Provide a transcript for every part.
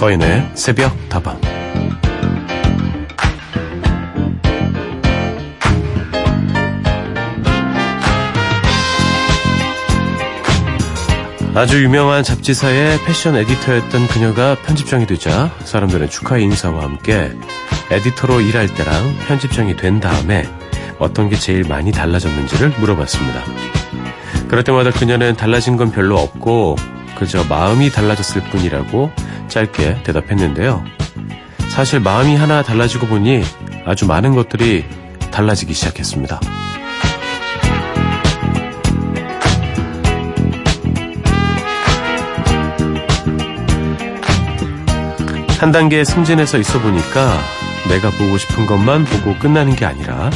서인의 새벽 다방 아주 유명한 잡지사의 패션 에디터였던 그녀가 편집장이 되자 사람들은 축하 인사와 함께 에디터로 일할 때랑 편집장이 된 다음에 어떤 게 제일 많이 달라졌는지를 물어봤습니다. 그럴 때마다 그녀는 달라진 건 별로 없고 그저 마음이 달라졌을 뿐이라고 짧게 대답했는데요. 사실 마음이 하나 달라지고 보니 아주 많은 것들이 달라지기 시작했습니다. 한 단계 승진해서 있어 보니까 내가 보고 싶은 것만 보고 끝나는 게 아니라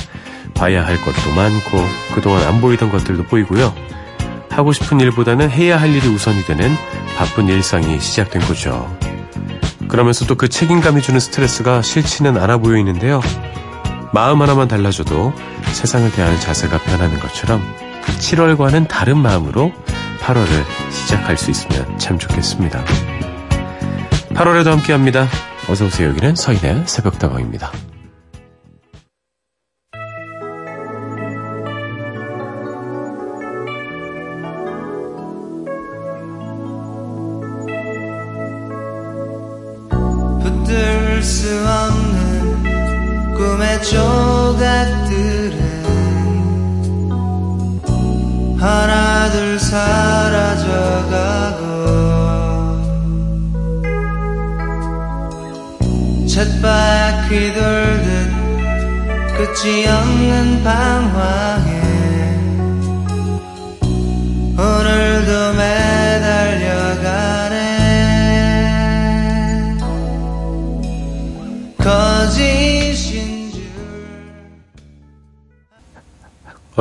봐야 할 것도 많고 그동안 안 보이던 것들도 보이고요. 하고 싶은 일보다는 해야 할 일이 우선이 되는 바쁜 일상이 시작된 거죠. 그러면서 또그 책임감이 주는 스트레스가 싫지는 않아 보이는데요. 마음 하나만 달라져도 세상을 대하는 자세가 변하는 것처럼 7월과는 다른 마음으로 8월을 시작할 수 있으면 참 좋겠습니다. 8월에도 함께합니다. 어서오세요. 여기는 서인의 새벽다방입니다.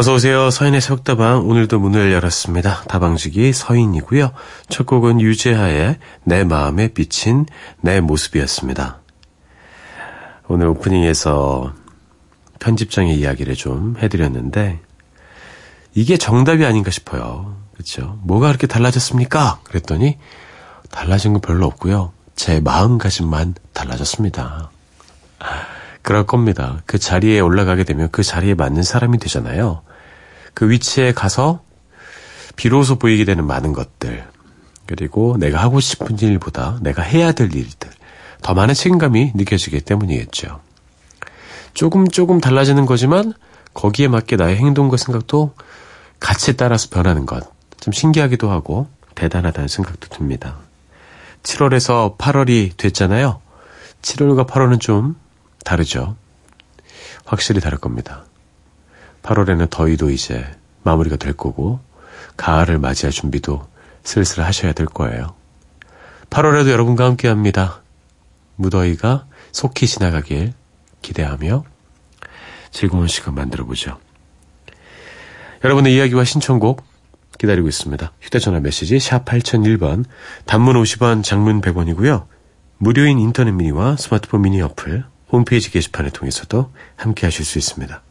어서오세요. 서인의 새벽다방. 오늘도 문을 열었습니다. 다방지기 서인이고요. 첫 곡은 유재하의 내 마음에 비친 내 모습이었습니다. 오늘 오프닝에서 편집장의 이야기를 좀 해드렸는데, 이게 정답이 아닌가 싶어요. 그렇죠? 뭐가 그렇게 달라졌습니까? 그랬더니, 달라진 건 별로 없고요. 제 마음가짐만 달라졌습니다. 그럴 겁니다. 그 자리에 올라가게 되면 그 자리에 맞는 사람이 되잖아요. 그 위치에 가서 비로소 보이게 되는 많은 것들, 그리고 내가 하고 싶은 일보다 내가 해야 될 일들, 더 많은 책임감이 느껴지기 때문이겠죠. 조금 조금 달라지는 거지만 거기에 맞게 나의 행동과 생각도 같이 따라서 변하는 것. 좀 신기하기도 하고 대단하다는 생각도 듭니다. 7월에서 8월이 됐잖아요. 7월과 8월은 좀 다르죠. 확실히 다를 겁니다. 8월에는 더위도 이제 마무리가 될 거고, 가을을 맞이할 준비도 슬슬 하셔야 될 거예요. 8월에도 여러분과 함께 합니다. 무더위가 속히 지나가길 기대하며 즐거운 시간 만들어 보죠. 여러분의 이야기와 신청곡 기다리고 있습니다. 휴대전화 메시지 샵 8001번, 단문 50원, 장문 100원이고요. 무료인 인터넷 미니와 스마트폰 미니 어플, 홈페이지 게시판을 통해서도 함께 하실 수 있습니다.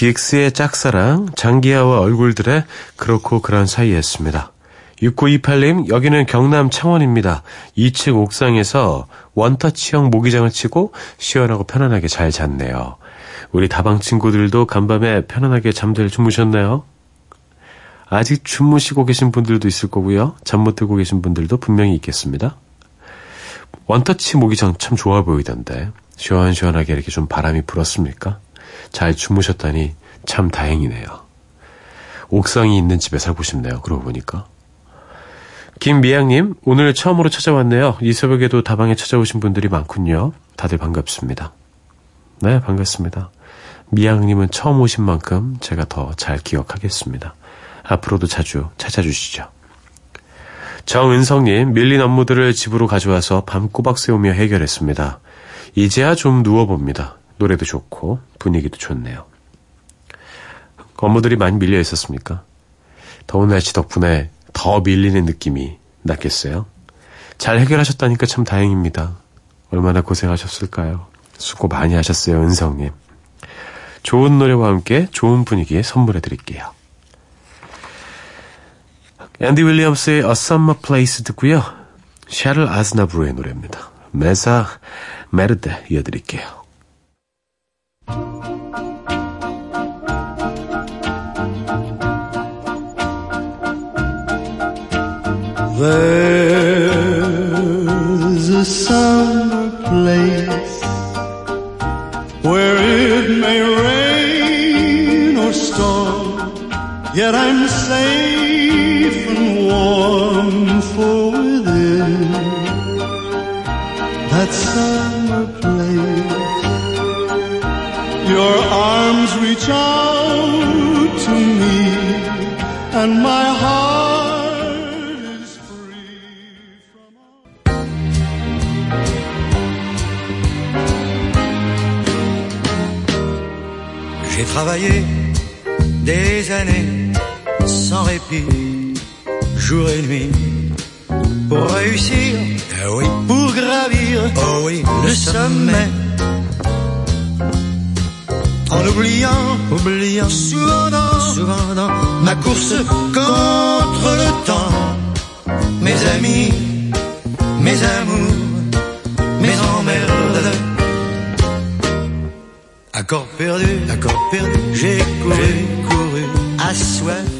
기엑스의 짝사랑, 장기하와 얼굴들의 그렇고 그런 사이였습니다. 6928님, 여기는 경남 창원입니다. 2층 옥상에서 원터치형 모기장을 치고 시원하고 편안하게 잘 잤네요. 우리 다방 친구들도 간밤에 편안하게 잠들 주무셨나요? 아직 주무시고 계신 분들도 있을 거고요. 잠 못 들고 계신 분들도 분명히 있겠습니다. 원터치 모기장 참 좋아 보이던데 시원시원하게 이렇게 좀 바람이 불었습니까? 잘 주무셨다니 참 다행이네요. 옥상이 있는 집에 살고 싶네요. 그러고 보니까. 김미양님, 오늘 처음으로 찾아왔네요. 이 새벽에도 다방에 찾아오신 분들이 많군요. 다들 반갑습니다. 네, 반갑습니다. 미양님은 처음 오신 만큼 제가 더 잘 기억하겠습니다. 앞으로도 자주 찾아주시죠. 정은성님, 밀린 업무들을 집으로 가져와서 밤 꼬박 세우며 해결했습니다. 이제야 좀 누워봅니다. 노래도 좋고 분위기도 좋네요. 업무들이 많이 밀려 있었습니까? 더운 날씨 덕분에 더 밀리는 느낌이 났겠어요? 잘 해결하셨다니까 참 다행입니다. 얼마나 고생하셨을까요? 수고 많이 하셨어요, 은성님. 좋은 노래와 함께 좋은 분위기에 선물해 드릴게요. 앤디 윌리엄스의 A Summer Place 듣고요. 샤를 아즈나브루의 노래입니다. 메사 메르데 이어드릴게요. There's a summer place where it may rain or storm, yet I'm safe and warm for within that summer place. Your arms reach out to me, and my heart is free from all. J'ai travaillé des années sans répit, jour et nuit, pour réussir, ah oui, pour gravir, oh oui, le sommet. En oubliant, oubliant, souvent dans, souvent dans ma course contre le temps, mes amis, mes amours, mes emmerdes. Accord perdu, accord perdu, j'ai couru, couru, assoiffé, assoiffé,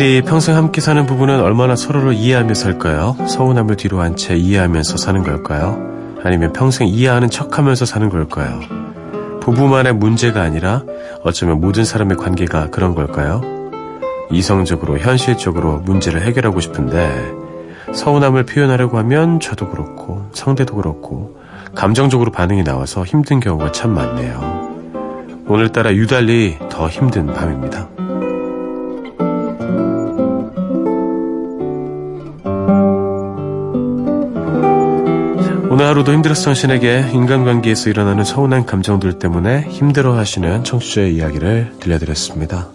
서디 평생 함께 사는 부부는 얼마나 서로를 이해하며 살까요? 서운함을 뒤로 한 채 이해하면서 사는 걸까요? 아니면 평생 이해하는 척 하면서 사는 걸까요? 부부만의 문제가 아니라 어쩌면 모든 사람의 관계가 그런 걸까요? 이성적으로 현실적으로 문제를 해결하고 싶은데 서운함을 표현하려고 하면 저도 그렇고 상대도 그렇고 감정적으로 반응이 나와서 힘든 경우가 참 많네요. 오늘따라 유달리 더 힘든 밤입니다. 하루도 힘들었어 당신에게 인간관계에서 일어나는 서운한 감정들 때문에 힘들어하시는 청취자의 이야기를 들려드렸습니다.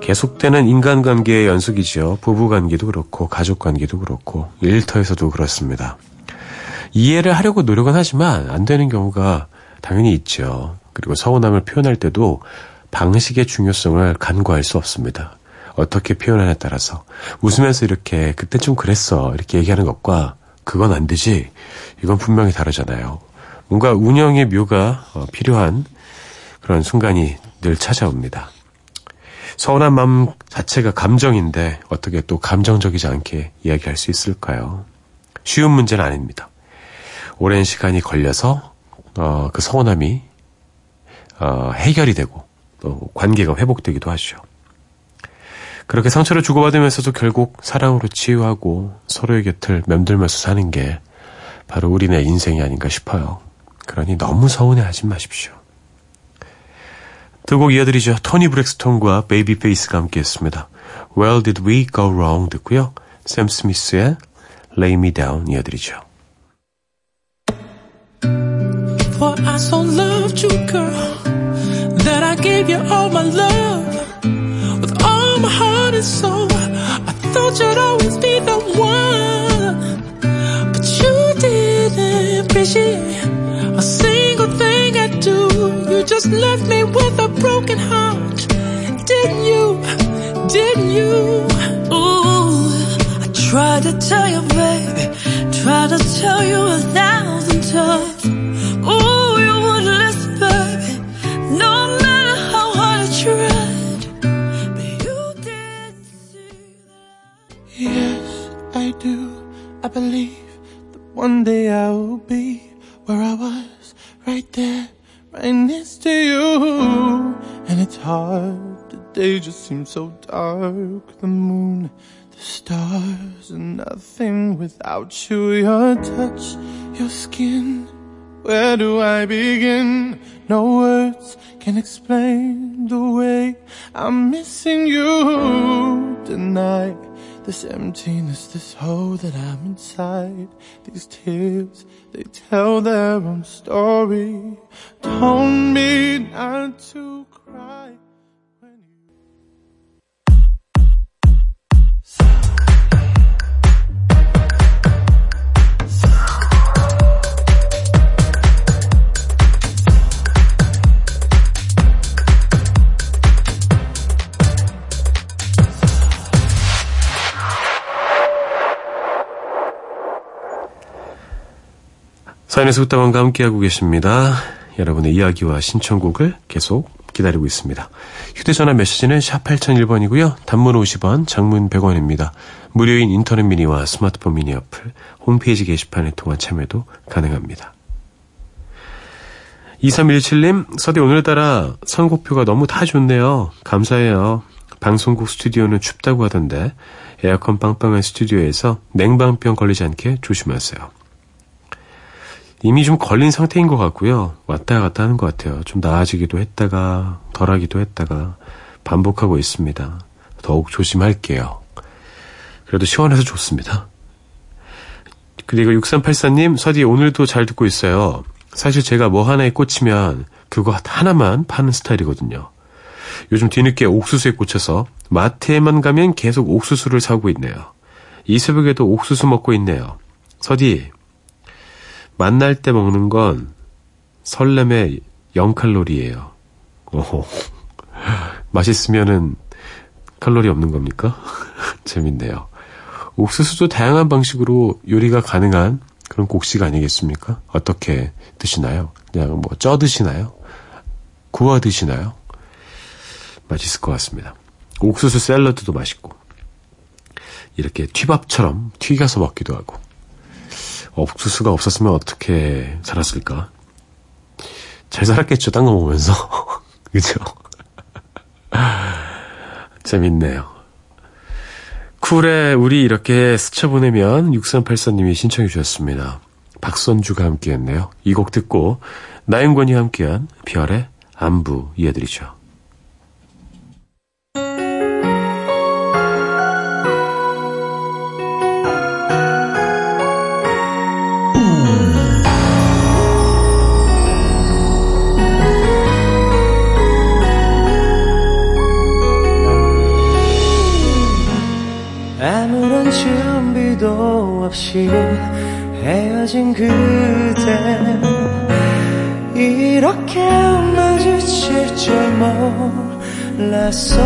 계속되는 인간관계의 연속이지요. 부부관계도 그렇고 가족관계도 그렇고 일터에서도 그렇습니다. 이해를 하려고 노력은 하지만 안 되는 경우가 당연히 있죠. 그리고 서운함을 표현할 때도 방식의 중요성을 간과할 수 없습니다. 어떻게 표현하냐에 따라서 웃으면서 이렇게 그때 좀 그랬어 이렇게 얘기하는 것과 그건 안 되지. 이건 분명히 다르잖아요. 뭔가 운영의 묘가 어, 필요한 그런 순간이 늘 찾아옵니다. 서운한 마음 자체가 감정인데 어떻게 또 감정적이지 않게 이야기할 수 있을까요? 쉬운 문제는 아닙니다. 오랜 시간이 걸려서 어, 그 서운함이 어, 해결이 되고 또 관계가 회복되기도 하죠. 그렇게 상처를 주고받으면서도 결국 사랑으로 치유하고 서로의 곁을 맴돌면서 사는 게 바로 우리네 인생이 아닌가 싶어요. 그러니 너무 서운해하지 마십시오. 두 곡 이어드리죠. 토니 브렉스톤과 베이비 페이스가 함께했습니다. Where did we go wrong 듣고요. 샘 스미스의 Lay Me Down 이어드리죠. For I so loved you, girl, that I gave you all my love. And I thought you'd always be the one. But you didn't appreciate a single thing I do. You just left me with a broken heart. Didn't you? Didn't you? Ooh, I tried to tell you, baby. Tried to tell you a thousand times. Ooh, you wouldn't listen, baby. No do. I believe that one day I will be where I was, right there, right next to you. And it's hard, the day just seems so dark. The moon, the stars, and nothing without you. Your touch, your skin. Where do I begin? No words can explain the way I'm missing you tonight. This emptiness, this hole that I'm inside. These tears, they tell their own story. Told me not to cry. 사인에서 웃다방과 함께하고 계십니다. 여러분의 이야기와 신청곡을 계속 기다리고 있습니다. 휴대전화 메시지는 샵 8001번이고요. 단문 50원, 장문 100원입니다. 무료인 인터넷 미니와 스마트폰 미니 어플, 홈페이지 게시판에 통한 참여도 가능합니다. 2317님, 서디 오늘따라 선곡표가 너무 다 좋네요. 감사해요. 방송국 스튜디오는 춥다고 하던데 에어컨 빵빵한 스튜디오에서 냉방병 걸리지 않게 조심하세요. 이미 좀 걸린 상태인 것 같고요. 왔다 갔다 하는 것 같아요. 좀 나아지기도 했다가 덜하기도 했다가 반복하고 있습니다. 더욱 조심할게요. 그래도 시원해서 좋습니다. 그리고 6384님, 서디 오늘도 잘 듣고 있어요. 사실 제가 뭐 하나에 꽂히면 그거 하나만 파는 스타일이거든요. 요즘 뒤늦게 옥수수에 꽂혀서 마트에만 가면 계속 옥수수를 사고 있네요. 이 새벽에도 옥수수 먹고 있네요. 서디, 만날 때 먹는 건 설렘의 0칼로리예요. 오호. 맛있으면은 칼로리 없는 겁니까? 재밌네요. 옥수수도 다양한 방식으로 요리가 가능한 그런 곡식 아니겠습니까? 어떻게 드시나요? 그냥 뭐 쪄 드시나요? 구워 드시나요? 맛있을 것 같습니다. 옥수수 샐러드도 맛있고 이렇게 튀밥처럼 튀겨서 먹기도 하고 옥수수가 없었으면 어떻게 살았을까? 잘 살았겠죠, 딴거 먹으면서. 그죠? 재밌네요. 쿨에 우리 이렇게 스쳐보내면 6384님이 신청해 주셨습니다. 박선주가 함께했네요. 이 곡 듣고 나영권이 함께한 별의 안부 이어드리죠. 헤어진 그대 이렇게 마주칠 줄 몰랐어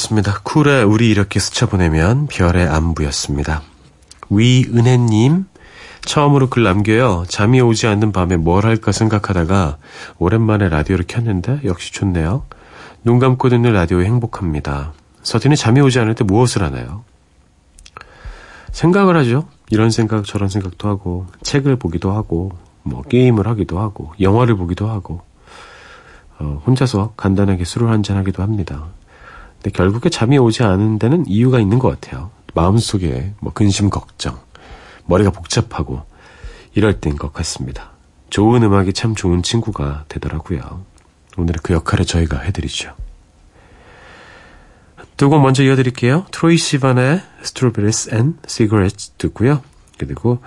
이어드렸습니다. 쿨의 우리 이렇게 스쳐보내면 별의 안부였습니다. 위은혜님, 처음으로 글 남겨요. 잠이 오지 않는 밤에 뭘 할까 생각하다가 오랜만에 라디오를 켰는데 역시 좋네요. 눈 감고 듣는 라디오에 행복합니다. 서진이 잠이 오지 않을 때 무엇을 하나요? 생각을 하죠. 이런 생각 저런 생각도 하고 책을 보기도 하고 뭐 게임을 하기도 하고 영화를 보기도 하고 어, 혼자서 간단하게 술을 한잔 하기도 합니다. 근데 결국에 잠이 오지 않은 데는 이유가 있는 것 같아요. 마음속에 뭐 근심 걱정, 머리가 복잡하고 이럴 때인 것 같습니다. 좋은 음악이 참 좋은 친구가 되더라고요. 오늘은 그 역할을 저희가 해드리죠. 두 곡 먼저 이어드릴게요. 트로이 시반의 Strawberries and Cigarettes 듣고요. 그리고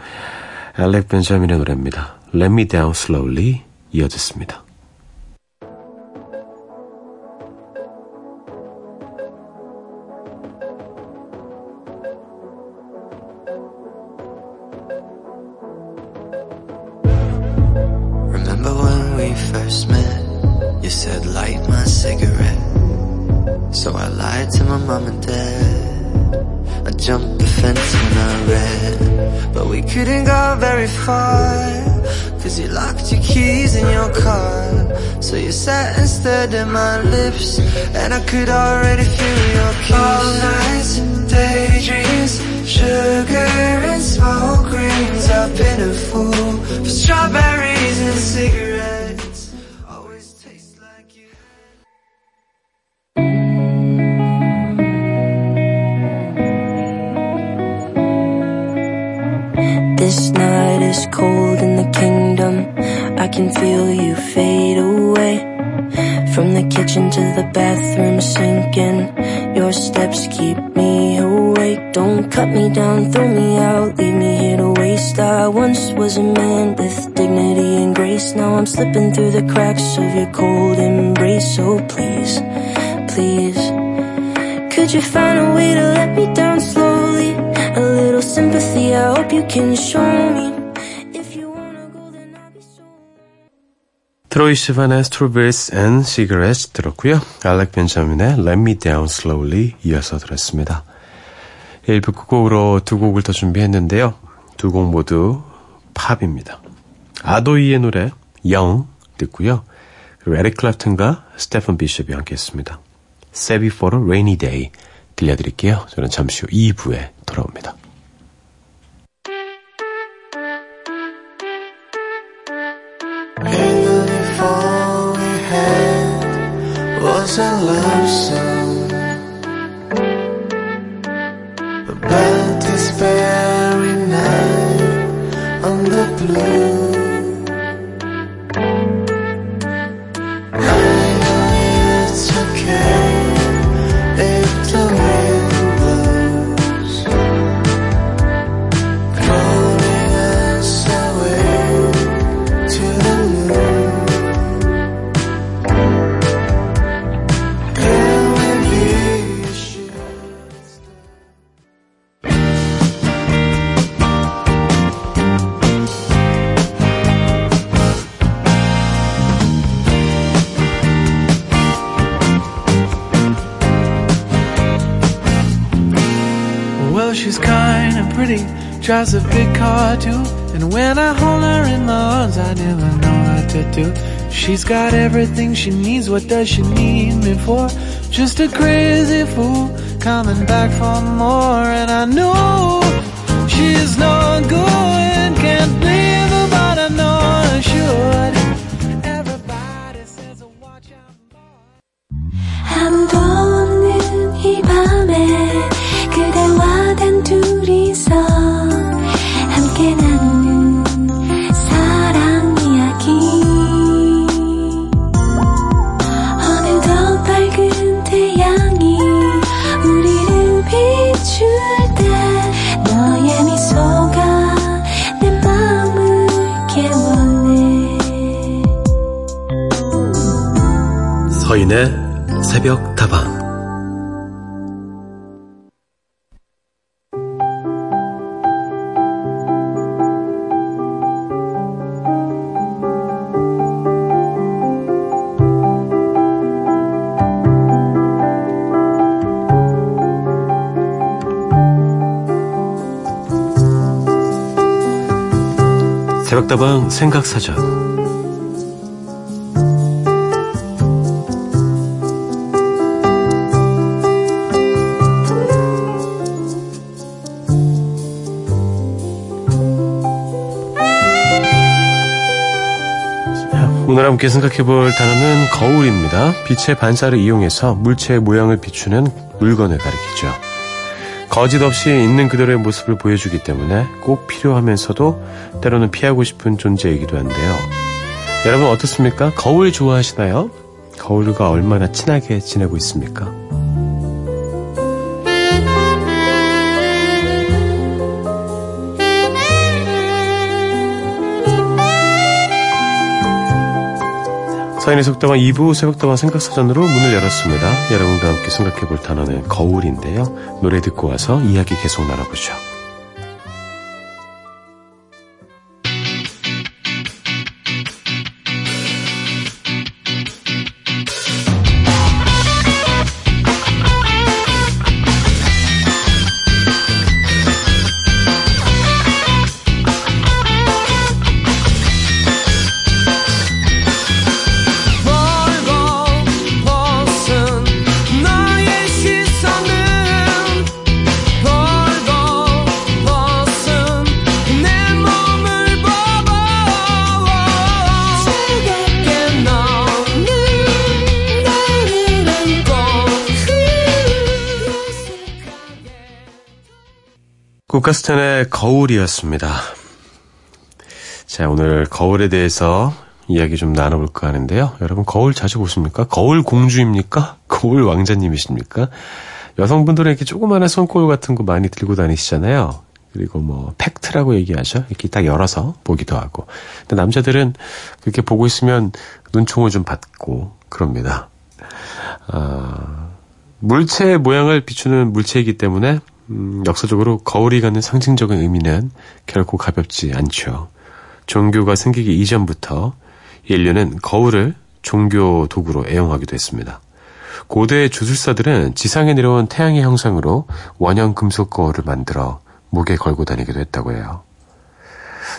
알렉 벤자민의 노래입니다. Let Me Down Slowly 이어듣습니다. We couldn't go very far. Cause you locked your keys in your car. So you sat and stared at my lips. And I could already feel your kiss. All nights, daydreams, sugar and smoke rings. I've been a fool for strawberries and cigarettes. Cold in the kingdom. I can feel you fade away. From the kitchen to the bathroom sinking. Your steps keep me awake. Don't cut me down, throw me out, leave me here to waste. I once was a man with dignity and grace. Now I'm slipping through the cracks of your cold embrace. So please, please. Could you find a way to let me down slowly? A little sympathy, I hope you can show me. 트로이 시반의 Strawberries and Cigarettes 들었고요. 알렉 벤자민의 Let Me Down Slowly 이어서 들었습니다. 1부 끝곡으로 두 곡을 더 준비했는데요. 두 곡 모두 팝입니다. 아도이의 노래 Young 듣고요. 그리고 에릭 클랩튼과 스테픈 비숍이 함께했습니다. Save It for a Rainy Day 들려드릴게요. 저는 잠시 후 2부에 돌아옵니다. Was a love song About very night on the blue drives a big car too. And when I hold her in my arms, I never know what to do. She's got everything she needs, what does she need me for? Just a crazy fool, coming back for more. And I know she's no good, can't leave her, but I know I should. Everybody says, oh, watch out. 아무도 없는 이 밤 서인의 새벽 다방. 새벽다방 생각사전 오늘 함께 생각해 볼 단어는 거울입니다. 빛의 반사를 이용해서 물체의 모양을 비추는 물건을 가리키죠. 거짓 없이 있는 그대로의 모습을 보여주기 때문에 꼭 필요하면서도 때로는 피하고 싶은 존재이기도 한데요. 여러분 어떻습니까? 거울 좋아하시나요? 거울과 얼마나 친하게 지내고 있습니까? 서인의 속담은 2부 새벽다방 생각사전으로 문을 열었습니다. 여러분과 함께 생각해 볼 단어는 거울인데요. 노래 듣고 와서 이야기 계속 나눠보죠. 국가스탄의 거울이었습니다. 자, 오늘 거울에 대해서 이야기 좀 나눠볼까 하는데요. 여러분, 거울 자주 보십니까? 거울 공주입니까? 거울 왕자님이십니까? 여성분들은 이렇게 조그마한 손거울 같은 거 많이 들고 다니시잖아요. 그리고 뭐, 팩트라고 얘기하죠. 이렇게 딱 열어서 보기도 하고. 근데 남자들은 그렇게 보고 있으면 눈총을 좀 받고 그럽니다. 아, 물체의 모양을 비추는 물체이기 때문에 음, 역사적으로 거울이 갖는 상징적인 의미는 결코 가볍지 않죠. 종교가 생기기 이전부터 인류는 거울을 종교 도구로 애용하기도 했습니다. 고대 주술사들은 지상에 내려온 태양의 형상으로 원형 금속 거울을 만들어 목에 걸고 다니기도 했다고 해요.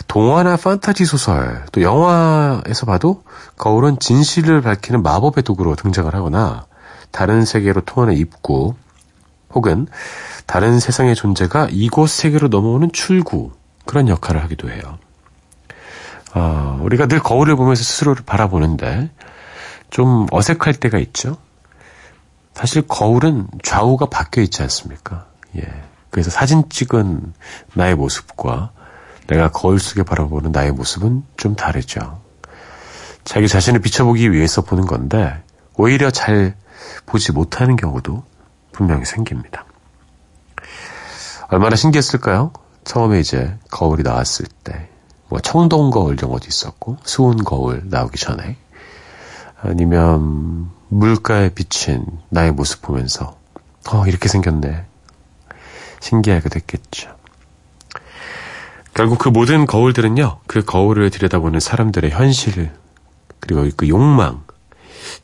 동화나 판타지 소설, 또 영화에서 봐도 거울은 진실을 밝히는 마법의 도구로 등장을 하거나 다른 세계로 통하는 입구 혹은 다른 세상의 존재가 이곳 세계로 넘어오는 출구 그런 역할을 하기도 해요. 어, 우리가 늘 거울을 보면서 스스로를 바라보는데 좀 어색할 때가 있죠. 사실 거울은 좌우가 바뀌어 있지 않습니까? 예. 그래서 사진 찍은 나의 모습과 내가 거울 속에 바라보는 나의 모습은 좀 다르죠. 자기 자신을 비춰보기 위해서 보는 건데 오히려 잘 보지 못하는 경우도 분명히 생깁니다. 얼마나 신기했을까요? 처음에 이제 거울이 나왔을 때, 뭐 청동 거울 것도 있었고, 수온 거울 나오기 전에, 아니면 물가에 비친 나의 모습 보면서, 어, 이렇게 생겼네. 신기하게 됐겠죠. 결국 그 모든 거울들은요, 그 거울을 들여다보는 사람들의 현실, 그리고 그 욕망,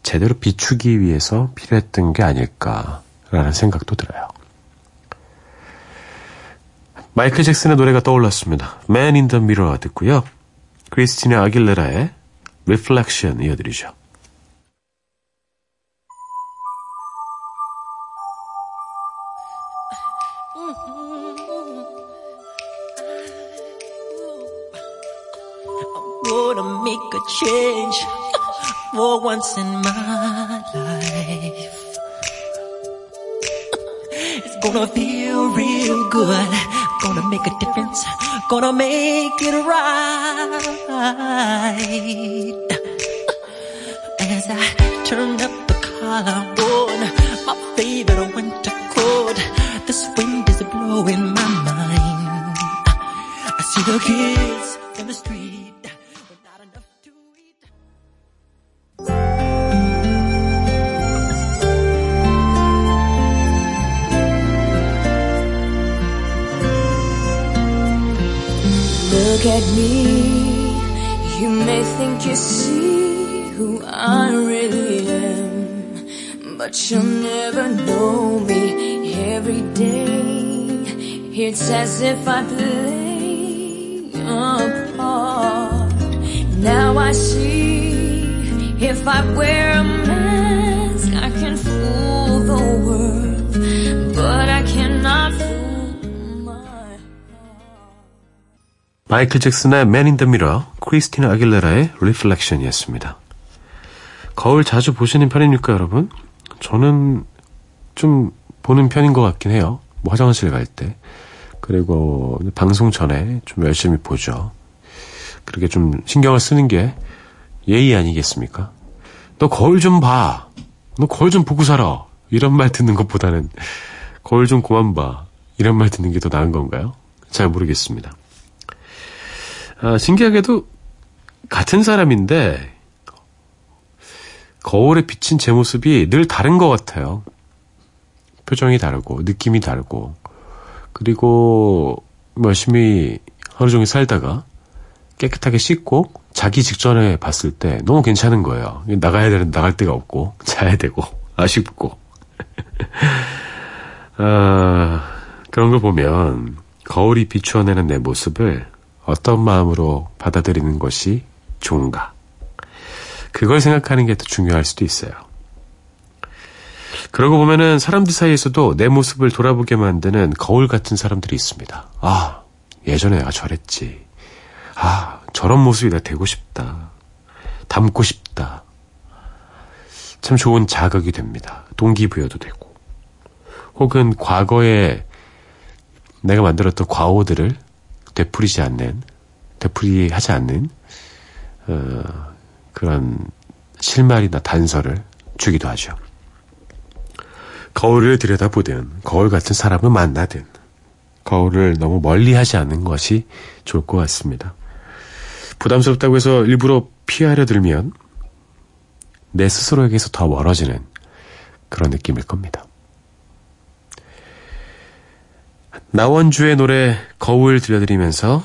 제대로 비추기 위해서 필요했던 게 아닐까 라는 생각도 들어요. 마이클 잭슨의 노래가 떠올랐습니다. Man in the Mirror 듣고요. 크리스티나 아길레라의 Reflection 이어드리죠. It's gonna feel real good. Gonna make a difference. Gonna make it right. As I turn up the collar on my favorite winter coat, this wind is blowing my mind. I see the kids Look at me, you may think you see who I really am, but you'll never know me every day. It's as if I play a part. Now I see if I wear a mask, I can fool the world, 마이클 잭슨의 Man in the Mirror, 크리스티나 아길레라의 Reflection이었습니다. 거울 자주 보시는 편입니까, 여러분? 저는 좀 보는 편인 것 같긴 해요. 뭐 화장실 갈 때. 그리고 방송 전에 좀 열심히 보죠. 그렇게 좀 신경을 쓰는 게 예의 아니겠습니까? 너 거울 좀 봐. 너 거울 좀 보고 살아. 이런 말 듣는 것보다는 거울 좀 그만 봐. 이런 말 듣는 게 더 나은 건가요? 잘 모르겠습니다. 아, 신기하게도 같은 사람인데 거울에 비친 제 모습이 늘 다른 것 같아요. 표정이 다르고 느낌이 다르고 그리고 열심히 하루 종일 살다가 깨끗하게 씻고 자기 직전에 봤을 때 너무 괜찮은 거예요. 나가야 되는 나갈 데가 없고 자야 되고 아쉽고 아, 그런 걸 보면 거울이 비추어내는 내 모습을 어떤 마음으로 받아들이는 것이 좋은가? 그걸 생각하는 게 더 중요할 수도 있어요. 그러고 보면은 사람들 사이에서도 내 모습을 돌아보게 만드는 거울 같은 사람들이 있습니다. 아, 예전에 내가 저랬지. 아, 저런 모습이 내가 되고 싶다. 닮고 싶다. 참 좋은 자극이 됩니다. 동기부여도 되고. 혹은 과거에 내가 만들었던 과오들을 되풀이지 않는, 되풀이하지 않는, 어, 그런 실말이나 단서를 주기도 하죠. 거울을 들여다보든, 거울 같은 사람을 만나든, 거울을 너무 멀리 하지 않는 것이 좋을 것 같습니다. 부담스럽다고 해서 일부러 피하려 들면, 내 스스로에게서 더 멀어지는 그런 느낌일 겁니다. 나원주의 노래 거울 들려드리면서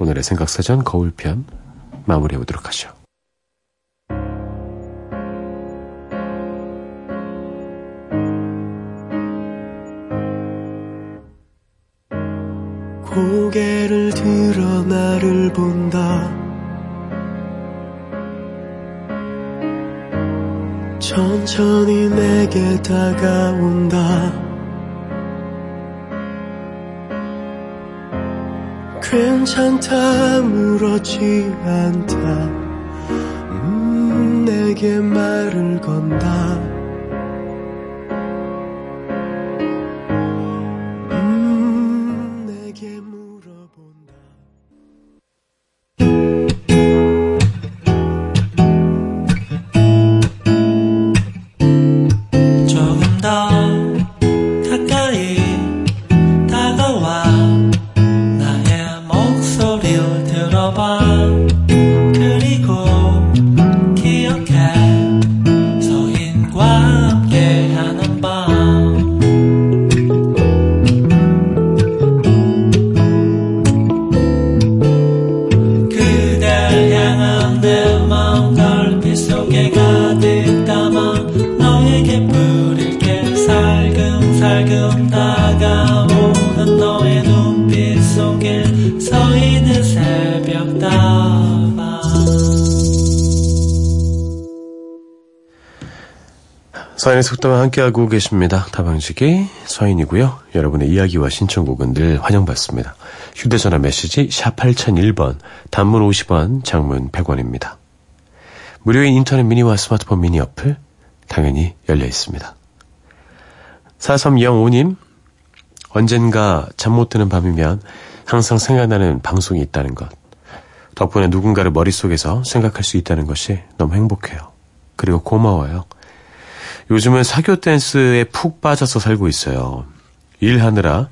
오늘의 생각사전 거울편 마무리해 보도록 하죠. 고개를 들어 나를 본다 천천히 내게 다가온다 괜찮다 물었지 않다. 음, 내게 말을 건다 속담과 함께하고 계십니다. 다방지기 서인이고요. 여러분의 이야기와 신청곡은 늘 환영받습니다. 휴대전화 메시지 샵 8001번, 단문 50원, 장문 100원입니다. 무료인 인터넷 미니와 스마트폰 미니 어플 당연히 열려 있습니다. 4305님, 언젠가 잠 못 드는 밤이면 항상 생각나는 방송이 있다는 것. 덕분에 누군가를 머릿속에서 생각할 수 있다는 것이 너무 행복해요. 그리고 고마워요. 요즘은 사교 댄스에 푹 빠져서 살고 있어요. 일하느라,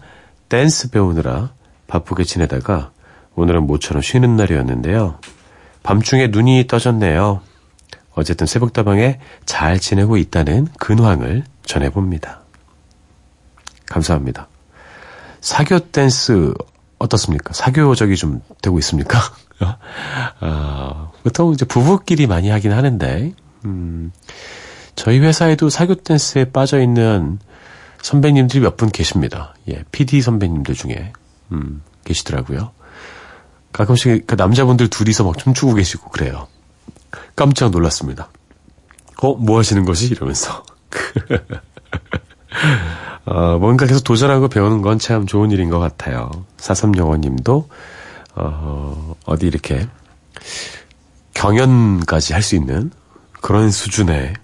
댄스 배우느라 바쁘게 지내다가 오늘은 모처럼 쉬는 날이었는데요. 밤중에 눈이 떠졌네요. 어쨌든 새벽다방에 잘 지내고 있다는 근황을 전해봅니다. 감사합니다. 사교 댄스, 어떻습니까? 사교적이 좀 되고 있습니까? 아, 보통 이제 부부끼리 많이 하긴 하는데, 음, 저희 회사에도 사교 댄스에 빠져 있는 선배님들이 몇 분 계십니다. 예, PD 선배님들 중에, 음, 계시더라고요. 가끔씩 그 남자분들 둘이서 막 춤추고 계시고 그래요. 깜짝 놀랐습니다. 어, 뭐 하시는 거지? 이러면서. 어, 뭔가 계속 도전하고 배우는 건 참 좋은 일인 것 같아요. 사삼영어님도 어, 어디 이렇게 경연까지 할 수 있는 그런 수준의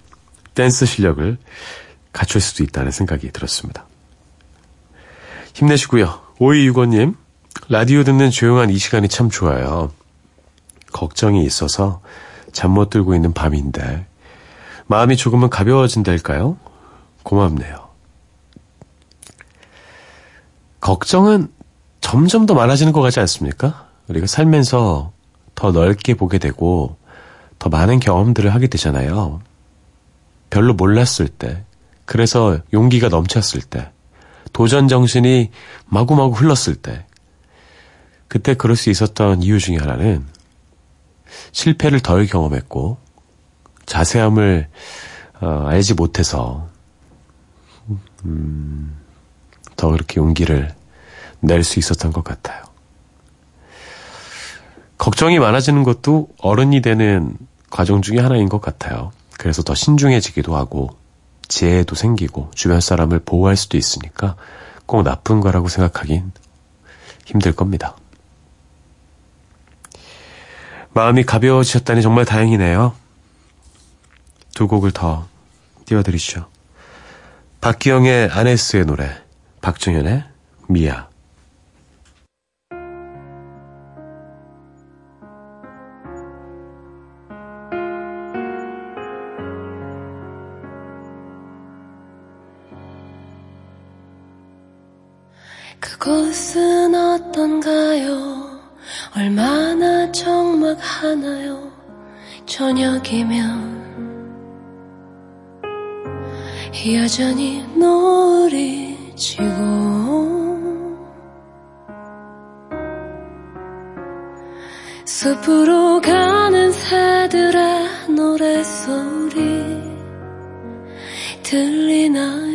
댄스 실력을 갖출 수도 있다는 생각이 들었습니다. 힘내시고요. 5265님, 라디오 듣는 조용한 이 시간이 참 좋아요. 걱정이 있어서 잠 못 들고 있는 밤인데 마음이 조금은 가벼워진달까요? 고맙네요. 걱정은 점점 더 많아지는 것 같지 않습니까? 우리가 살면서 더 넓게 보게 되고 더 많은 경험들을 하게 되잖아요. 별로 몰랐을 때, 그래서 용기가 넘쳤을 때, 도전 정신이 마구마구 흘렀을 때, 그때 그럴 수 있었던 이유 중에 하나는 실패를 덜 경험했고, 자세함을 어, 알지 못해서 음, 더 그렇게 용기를 낼 수 있었던 것 같아요. 걱정이 많아지는 것도 어른이 되는 과정 중에 하나인 것 같아요. 그래서 더 신중해지기도 하고 지혜도 생기고 주변 사람을 보호할 수도 있으니까 꼭 나쁜 거라고 생각하긴 힘들 겁니다. 마음이 가벼워지셨다니 정말 다행이네요. 두 곡을 더 띄워드리죠. 박기영의 아네스의 노래, 박정현의 미아. 그곳은 어떤가요? 얼마나 적막하나요? 저녁이면 여전히 노을이 지고 숲으로 가는 새들의 노래소리 들리나요?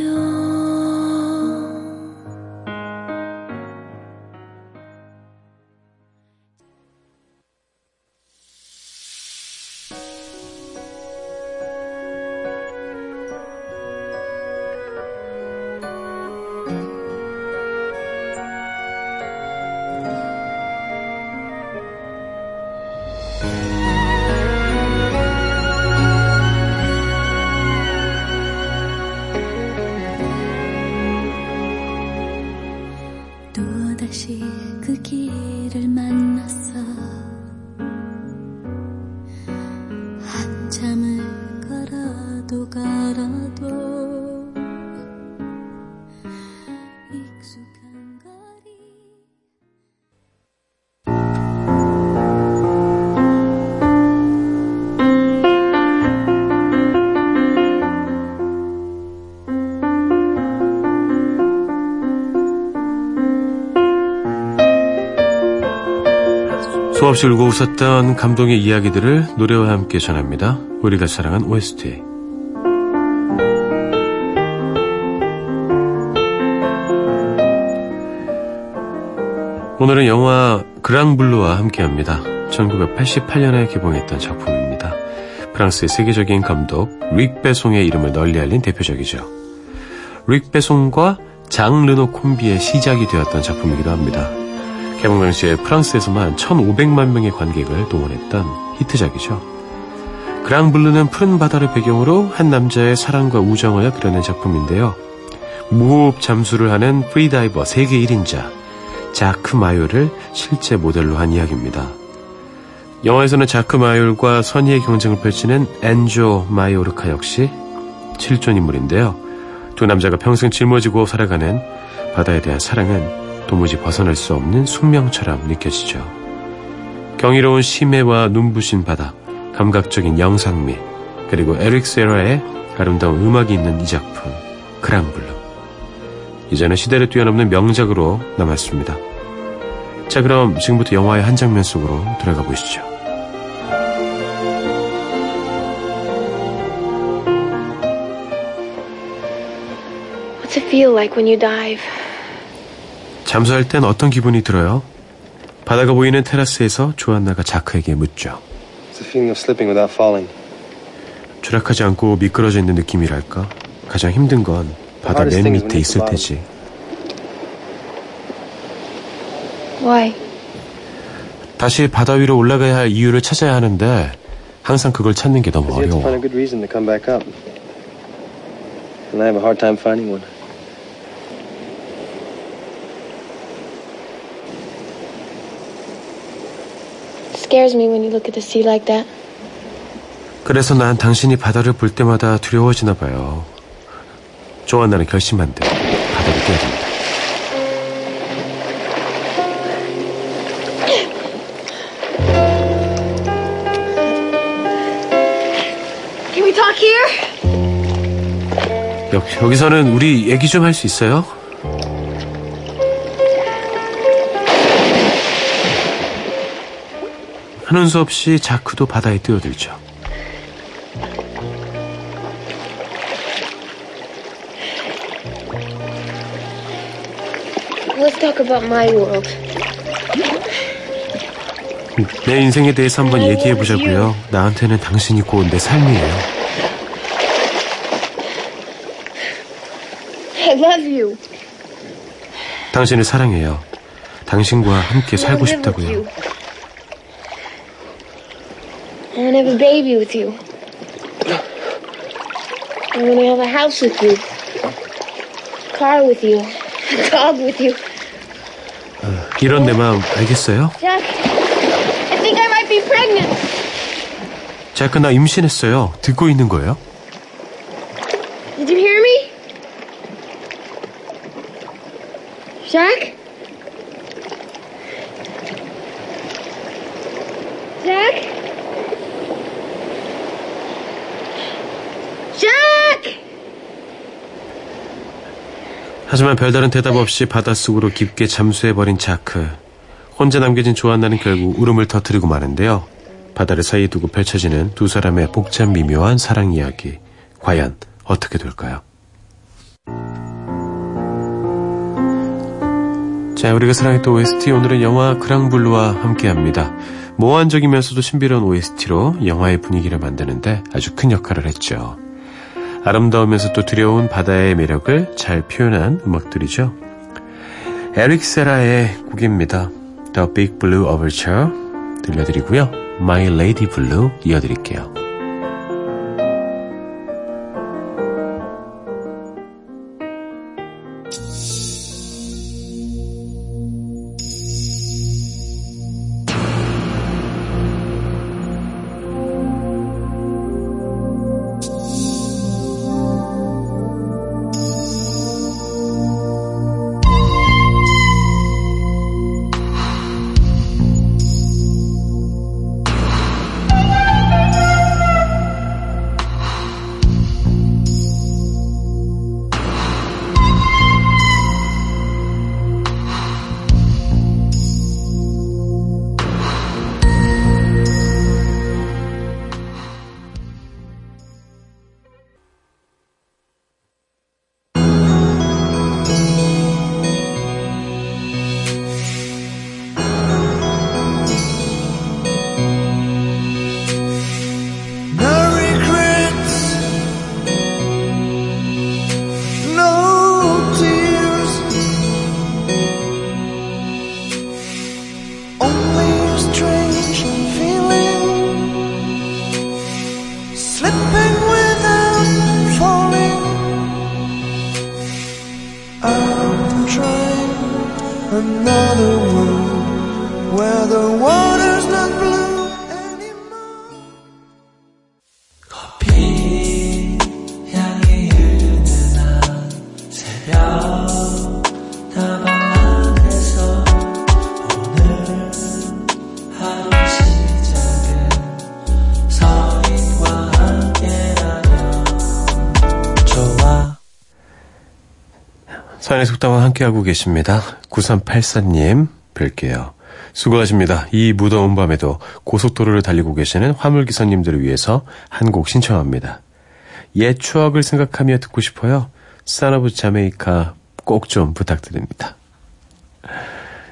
수없이 울고 웃었던 감동의 이야기들을 노래와 함께 전합니다. 우리가 사랑한 OST. 오늘은 영화 그랑블루와 함께합니다. 1988년에 개봉했던 작품입니다. 프랑스의 세계적인 감독 릭 베송의 이름을 널리 알린 대표적이죠. 릭 베송과 장 르노 콤비의 시작이 되었던 작품이기도 합니다. 개봉 당시에 프랑스에서만 1,500만 명의 관객을 동원했던 히트작이죠. 그랑블루는 푸른 바다를 배경으로 한 남자의 사랑과 우정을 그려낸 작품인데요. 무호흡 잠수를 하는 프리다이버 세계 1인자 자크 마요를 실제 모델로 한 이야기입니다. 영화에서는 자크 마요과 선의의 경쟁을 펼치는 엔조 마요르카 역시 실존 인물인데요. 두 남자가 평생 짊어지고 살아가는 바다에 대한 사랑은 도무지 벗어날 수 없는 숙명처럼 느껴지죠. 경이로운 심해와 눈부신 바다, 감각적인 영상미, 그리고 에릭 세라의 아름다운 음악이 있는 이 작품, 그랑블루. 이제는 시대를 뛰어넘는 명작으로 남았습니다. 자, 그럼 지금부터 영화의 한 장면 속으로 들어가 보시죠. What's it feel like when you dive? 잠수할 땐 어떤 기분이 들어요? 바다가 보이는 테라스에서 조안나가 자크에게 묻죠. It's the feeling of slipping without falling. 추락하지 않고 미끄러져 있는 느낌이랄까? 가장 힘든 건 바다 맨 밑에 있을 테지. Why? 다시 바다 위로 올라가야 할 이유를 찾아야 하는데 항상 그걸 찾는 게 너무 어려워. Scares me when you look at the sea like that. 그래서 난 당신이 바다를 볼 때마다 두려워지나 봐요. 조안나는 결심한 듯 바다를 뛰어듭니다. Can we talk here? 여, 여기서는 우리 얘기 좀 할 수 있어요? 하는 수 없이 자크도 바다에 뛰어들죠. 내 인생에 대해서 한번 얘기해 보자고요. 나한테는 당신이 곧 내 삶이에요. I love you. 당신을 사랑해요. 당신과 함께 살고 싶다고요. You. I want to have a baby with you. I want to have a house with you. Car with you. A dog with you. 이런 내 마음 알겠어요? Jack, I think I might be pregnant. 자크 나 임신했어요. 듣고 있는 거예요? Did you hear me? Jack? Jack! 하지만 별다른 대답 없이 바닷속으로 깊게 잠수해버린 자크. 혼자 남겨진 조안나는 결국 울음을 터뜨리고 마는데요. 바다를 사이에 두고 펼쳐지는 두 사람의 복잡 미묘한 사랑 이야기. 과연 어떻게 될까요? 자, 우리가 사랑했던 OST 오늘은 영화 그랑블루와 함께합니다. 모환적이면서도 신비로운 OST로 영화의 분위기를 만드는데 아주 큰 역할을 했죠. 아름다우면서 또 두려운 바다의 매력을 잘 표현한 음악들이죠. 에릭 세라의 곡입니다. The Big Blue Overture 들려드리고요. My Lady Blue 이어드릴게요. 함께하고 계십니다. 9384님 뵐게요. 수고하십니다. 이 무더운 밤에도 고속도로를 달리고 계시는 화물기사님들을 위해서 한 곡 신청합니다. 옛 추억을 생각하며 듣고 싶어요. 사나브 자메이카 꼭 좀 부탁드립니다.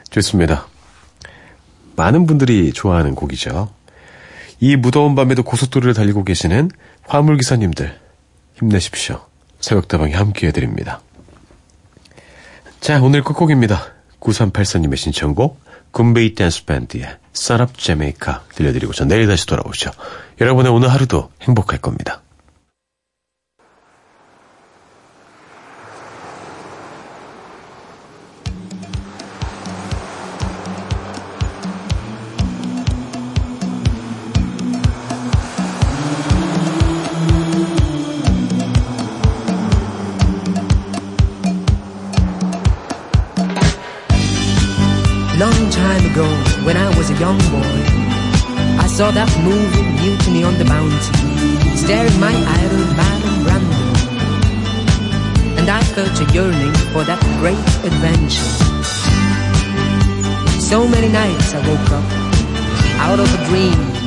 좋습니다. 많은 분들이 좋아하는 곡이죠. 이 무더운 밤에도 고속도로를 달리고 계시는 화물기사님들 힘내십시오. 새벽다방이 함께 해드립니다. 자, 오늘 끝곡입니다. 9384님의 신청곡 굼베이 댄스 밴드의 썰업 제메이카 들려드리고 전 내일 다시 돌아오죠. 여러분의 오늘 하루도 행복할 겁니다. Was a young boy, I saw that moving Mutiny on the Bounty, staring my idol Marlon Brando. And I felt a yearning for that great adventure. So many nights I woke up out of a dream